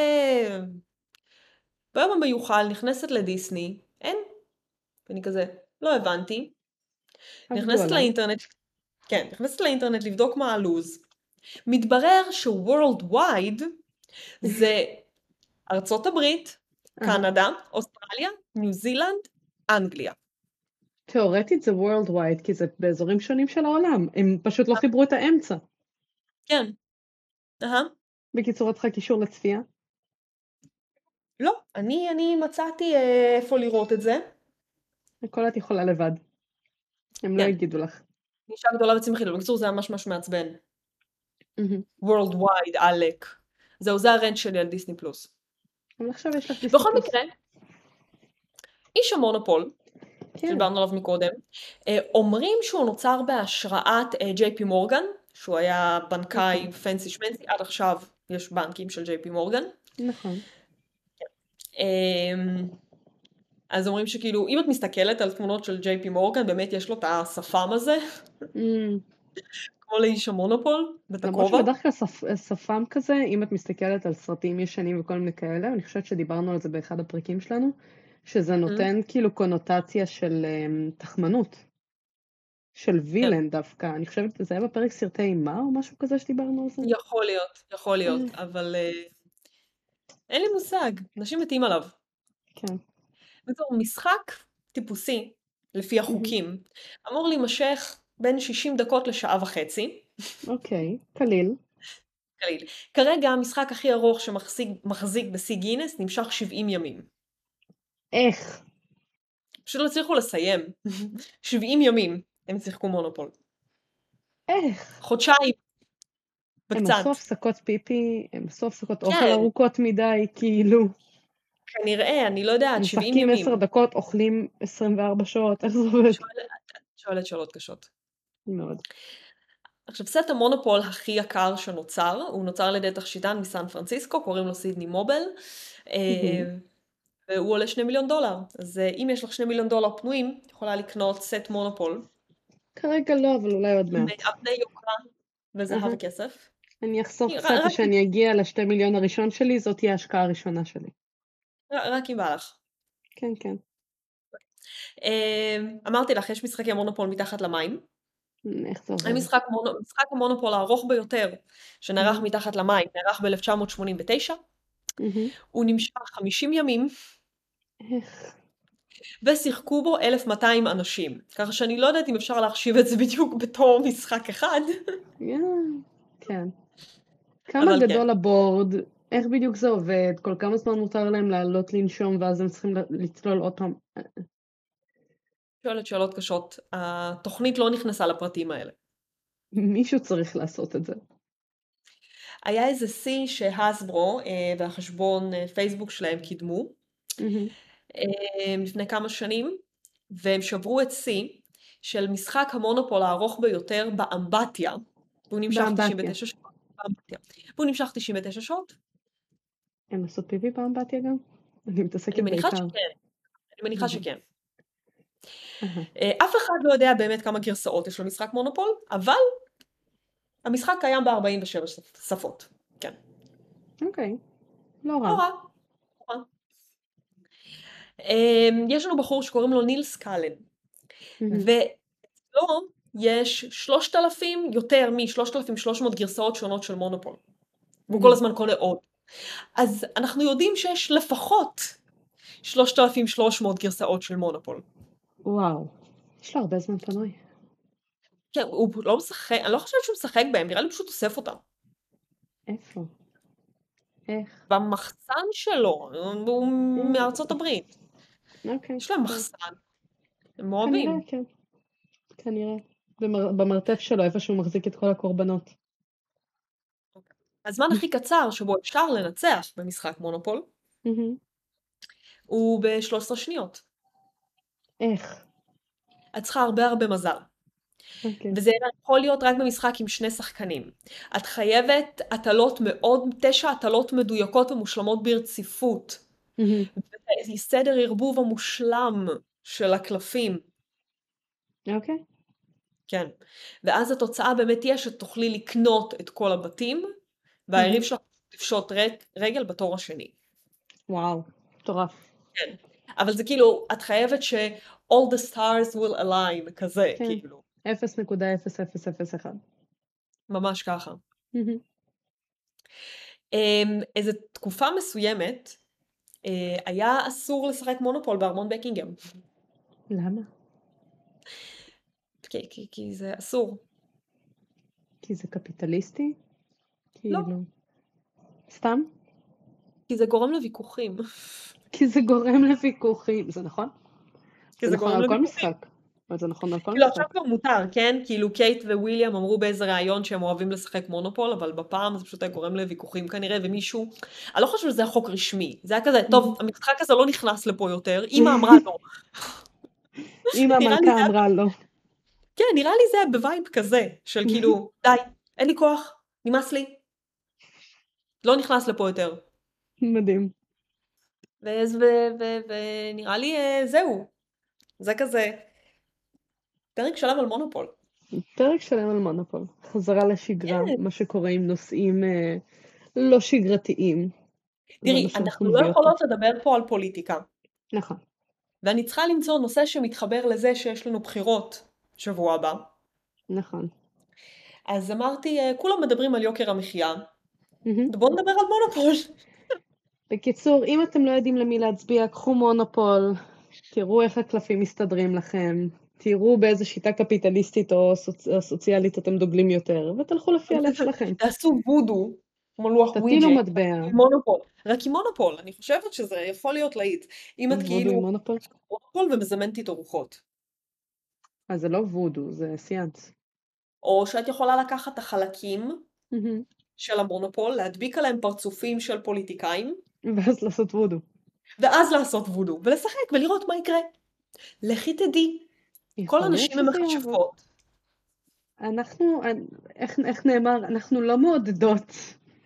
ביום המיוחל נכנסת לדיסני, אין. ואני כזה, לא הבנתי. נכנסת עליי. לאינטרנט, כן, נכנסת לאינטרנט לבדוק מה הלו"ז. מתברר ש-World Wide זה ארצות הברית. קנדה, אוסטרליה, ניו זילנד, אנגליה. תיאורטית זה Worldwide, כי זה באזורים שונים של העולם. הם פשוט לא חיברו את האמצע. כן. בקיצור, את צריכה קישור לצפייה? לא, אני, אני מצאתי אה, איפה לראות את זה. הכל את יכולה לבד. הם לא כן. יגידו לך. אישה גדולה וצמחית, בקיצור זה ממש ממש מעצבן. מהמם. Worldwide, עלק. זהו, זה הרנט שלי על דיסני פלוס. אבל עכשיו יש לך דיסני בכל. מקרה, איש המונופול, כן. שדיברנו עליו מקודם, אה, אומרים שהוא נוצר בהשראת ג'יי פי מורגן, שהוא היה בנקאי. פנסי שמנסי, עד עכשיו יש בנקים של ג'יי פי מורגן. נכון. אמ, אז אומרים שכאילו, אם את מסתכלת על תמונות של ג'יי פי מורגן, באמת יש לו את השפם הזה, אמ, כמו לאיש המונופול, ואת למרות הכובע. שבדרך כלל שפ- שפם כזה, אם את מסתכלת על סרטים ישנים וכל מיני כאלה, אני חושבת שדיברנו על זה באחד הפרקים שלנו, שזה נותן כאילו קונוטציה של אמ, תחמנות. של וילן דווקא. אני חושבת, זה היה בפרק סרטי אימה או משהו כזה שדיברנו על זה? יכול להיות, יכול להיות, אבל אה, אין לי מושג, אנשים מתים עליו. כן. בקיצור, משחק טיפוסי, לפי החוקים, אמור להימשך בין 60 דקות לשעה וחצי. אוקיי, קליל. קליל. כרגע המשחק הכי ארוך שמחזיק מחזיק בשיא גינס נמשך 70 ימים. איך? פשוט לא הצליחו לסיים. 70 ימים הם שיחקו מונופול. איך? חודשיים. הם וקצת. עשו הפסקות פיפי, הם עשו הפסקות כן. אוכל ארוכות מדי, כאילו. כנראה, אני לא יודעת, 70 משחקים ימים. 10 דקות, אוכלים 24 שעות, איך זה עובד? שואלת שאלות קשות. מאוד. עכשיו סט המונופול הכי יקר שנוצר, הוא נוצר על ידי תכשיטן מסן פרנסיסקו, קוראים לו סידני מובל, אה, והוא עולה 2 מיליון דולר. אז אה, אם יש לך 2 מיליון דולר פנויים, את יכולה לקנות סט מונופול, כרגע לא, אבל אולי עוד מעט. מאבני יוקרה וזהב. וכסף. אני אחסוך קצת כשאני אגיע לשתי מיליון הראשון שלי, זאת תהיה ההשקעה הראשונה שלי. רק אם בא לך. כן, כן. אה, אמרתי לך, יש משחקי מונופול מתחת למים. איך זה עובד? המשחק מונו- משחק המונופול הארוך ביותר שנערך Mhm. מתחת למים, נערך ב-1989. מהמם. הוא נמשך 50 ימים, איך? ושיחקו בו 1,200 אנשים. ככה שאני לא יודעת אם אפשר להחשיב את זה בדיוק בתור משחק אחד. יא, כן. כמה אבל כן. גדול הבורד? איך בדיוק זה עובד? כל כמה זמן מותר להם לעלות לנשום ואז הם צריכים לצלול עוד פעם? שואלת שאלות קשות. התוכנית לא נכנסה לפרטים האלה. מישהו צריך לעשות את זה. היה איזה שיא שהסברו אה, והחשבון אה, פייסבוק שלהם קידמו. אה, לפני כמה שנים, והם שברו את שיא של משחק המונופול הארוך ביותר באמבטיה, והוא נמשך באמבטיה. 99 שעות. באמבטיה. והוא נמשך 99 שעות. הם עשו פיפי באמבטיה גם? אני מתעסקת אני מניחה בעיקר. שכן. אני מניחה. שכן. אה, אף אחד לא יודע באמת כמה גרסאות יש למשחק מונופול, אבל המשחק קיים ב-47 שפות. כן. אוקיי. לא לא רע. לא רע. אמ, יש לנו בחור שקוראים לו ניל סקלן. ואצלו יש 3,000, יותר מ-3,300 גרסאות שונות של מונופול. והוא כל הזמן קונה עוד. אז אנחנו יודעים שיש לפחות 3,300 גרסאות של מונופול. וואו. יש לו הרבה זמן פנוי. כן, הוא לא משחק, אני לא חושבת שהוא משחק בהם, נראה לי פשוט אוסף אותם. איפה? איך? במחסן שלו, הוא מארצות הברית. אוקיי. יש להם מחסן. הם אוהבים. כנראה, כן. כנראה. במר- במרתף שלו, איפה שהוא מחזיק את כל הקורבנות. הזמן הכי קצר שבו אפשר לנצח במשחק מונופול. הוא ב-13 שניות. איך? את צריכה הרבה הרבה מזל. אוקיי. וזה יכול להיות רק במשחק עם שני שחקנים. את חייבת הטלות מאוד, תשע הטלות מדויקות ומושלמות ברציפות. מהמם. סדר ערבוב המושלם של הקלפים. אוקיי. כן. ואז התוצאה באמת תהיה שתוכלי לקנות את כל הבתים, והיריב שלך יפשוט ר- רגל בתור השני. וואו. מטורף. אבל זה כאילו, את חייבת ש- all the stars will align, כזה, כן. כאילו. 0.0001. ממש ככה. מהמם. אמ, איזה תקופה מסוימת, אה, היה אסור לשחק מונופול בארמון בקינגהם. למה? כי, כי, כי זה אסור. כי זה קפיטליסטי? לא. כאילו... סתם? כי זה גורם לוויכוחים. כי זה גורם לוויכוחים, זה נכון? כי זה נכון גורם לוויכוחים. אבל זה נכון על כל כאילו. עכשיו כבר מותר, כן? כאילו קייט וויליאם אמרו באיזה ראיון שהם אוהבים לשחק מונופול, אבל בפעם זה פשוט היה גורם לוויכוחים כנראה, ומישהו... אני לא חושבת שזה היה חוק רשמי. זה היה כזה, טוב, המשחק הזה לא נכנס לפה יותר, אמא אמרה לא. לי המלכה אמרה לא. כן, נראה לי זה היה ב vibe כזה, של כאילו, די, אין לי כוח, נמאס לי. לא נכנס לפה יותר. מדהים. ונראה לי אה, זהו. זה כזה פרק שלם על מונופול. פרק שלם על מונופול. חזרה לשגרה, כן. מה שקורה עם נושאים אה, לא שגרתיים. תראי, אנחנו לא יכולות לדבר פה על פוליטיקה. נכון. ואני צריכה למצוא נושא שמתחבר לזה שיש לנו בחירות שבוע הבא. נכון. אז אמרתי, אה, כולם מדברים על יוקר המחיה, מהמם. בואו נדבר על מונופול. בקיצור, אם אתם לא יודעים למי להצביע, קחו מונופול, תראו איך הקלפים מסתדרים לכם, תראו באיזה שיטה קפיטליסטית או סוצ... סוציאלית אתם דוגלים יותר, ותלכו לפי הלב שלכם. תעשו וודו, כמו לוח תטילו וויג'ט, מטבע. מונופול. רק עם מונופול, אני חושבת שזה יכול להיות להיט. אם את כאילו עם מונופול? מונופול ומזמנת איתו רוחות. אז זה לא וודו, זה סיאנס. או שאת יכולה לקחת את החלקים. של המונופול, להדביק עליהם פרצופים של פוליטיקאים, ואז לעשות וודו. ואז לעשות וודו, ולשחק ולראות מה יקרה. לכי תדעי, כל הנשים הן. מכשפות. אנחנו, איך, איך נאמר, אנחנו לא מעודדות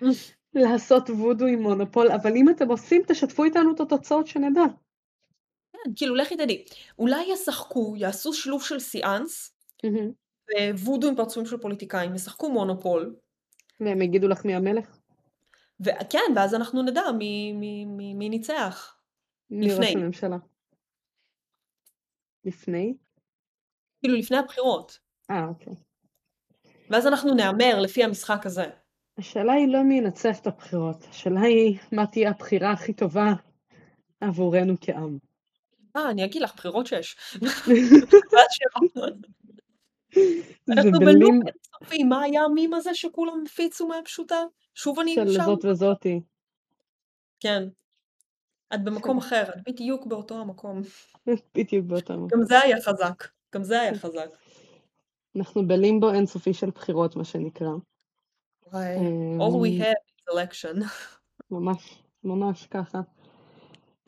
לעשות וודו עם מונופול, אבל אם אתם עושים, תשתפו איתנו את התוצאות שנדע. כן, כאילו לכי תדעי. אולי ישחקו, יעשו שילוב של סיאנס. ווודו עם פרצופים של פוליטיקאים, ישחקו מונופול, והם יגידו לך מי המלך? וכן, ואז אנחנו נדע מי, מי, מי, מי ניצח. מי ראש. הממשלה? לפני? כאילו לפני הבחירות. אה, אוקיי. ואז אנחנו נהמר לפי המשחק הזה. השאלה היא לא מי ינצח את הבחירות, השאלה היא מה תהיה הבחירה הכי טובה עבורנו כעם. אה, אני אגיד לך, בחירות שש. אנחנו זה אינסופי, מה היה המים הזה שכולם הפיצו מהפשוטה? שוב אני של שם? זאת וזאתי. כן. את במקום אחר, את בדיוק באותו המקום. בדיוק באותו מקום. גם זה היה חזק. גם זה היה חזק. אנחנו בלימבו אינסופי של בחירות, מה שנקרא. וואי, all we אמ, have is election. ממש, ממש ככה.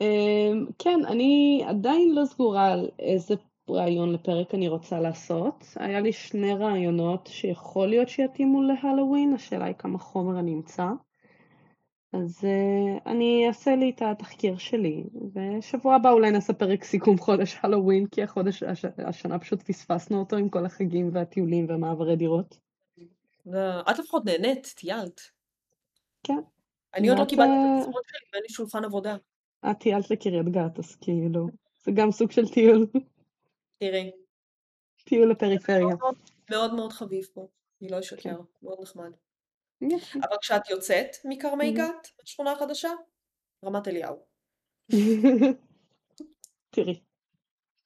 אמ, כן, אני עדיין לא סגורה על איזה רעיון לפרק אני רוצה לעשות. היה לי שני רעיונות שיכול להיות שיתאימו להלואוין, השאלה היא כמה חומר אני אמצא. אז uh, אני אעשה לי את התחקיר שלי, ושבוע הבא אולי נעשה פרק סיכום חודש הלואוין, כי החודש, הש, השנה פשוט פספסנו אותו עם כל החגים והטיולים ומעברי דירות. את לפחות נהנית, טיילת. כן. אני עוד לא קיבלתי את אה, התזמון שלי ואין לי שולחן עבודה. את טיילת לקריית גת, אז כאילו, זה גם סוג של טיול, תראי, טיול לפריפריה. מאוד מאוד- חביב פה, אני לא אשקר, מאוד נחמד. אבל כשאת יוצאת מכרמי. גת, בשכונה החדשה, רמת אליהו. תראי,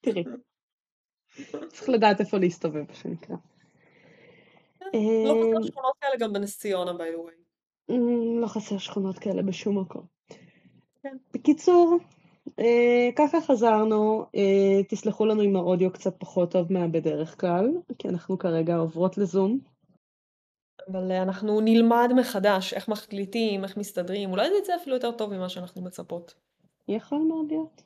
תראי. צריך לדעת איפה להסתובב, מה שנקרא. לא אמ, חסר שכונות כאלה גם בנס ציונה, by the way. לא חסר שכונות כאלה בשום מקום. כן. בקיצור, אה, ככה חזרנו, אה, תסלחו לנו אם האודיו קצת פחות טוב מהבדרך כלל, כי אנחנו כרגע עוברות לזום. אבל אה, אנחנו נלמד מחדש איך מחליטים, איך מסתדרים, אולי זה יצא אפילו יותר טוב ממה שאנחנו מצפות. יכול מאוד להיות.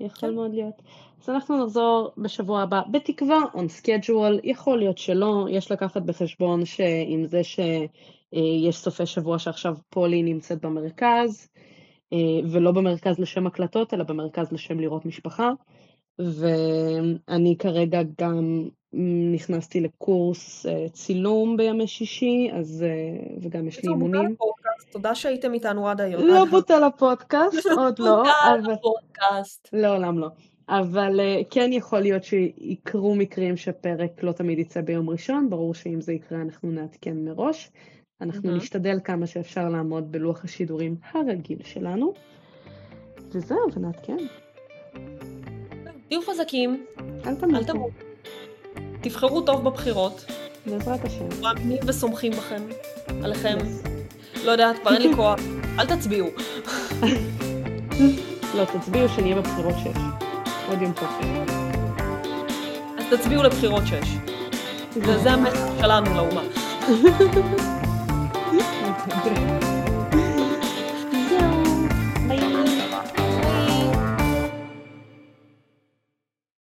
יכול כן. מאוד להיות. אז אנחנו נחזור בשבוע הבא, בתקווה, on schedule, יכול להיות שלא, יש לקחת בחשבון שעם זה שיש סופי שבוע שעכשיו פולי נמצאת במרכז, אה, ולא במרכז לשם הקלטות, אלא במרכז לשם לראות משפחה, ואני כרגע גם נכנסתי לקורס אה, צילום בימי שישי, אז, אה, וגם יש לי אימונים. תודה שהייתם איתנו עד היום. לא בוטל הפודקאסט, עוד לא, בוטל. הפודקאסט. לעולם לא. אבל כן יכול להיות שיקרו מקרים שפרק לא תמיד יצא ביום ראשון, ברור שאם זה יקרה אנחנו נעדכן מראש. אנחנו מהמם. נשתדל כמה שאפשר לעמוד בלוח השידורים הרגיל שלנו. וזהו, ונעדכן. תהיו חזקים, אל אל תמותו. תבחרו טוב בבחירות. בעזרת השם. מאמינים וסומכים בכם. עליכם. לא יודעת, כבר אין לי כוח. אל תצביעו. לא, תצביעו שנהיה בבחירות 6. עוד יום טוב. אז תצביעו לבחירות 6. זה זה המסר שלנו לאומה.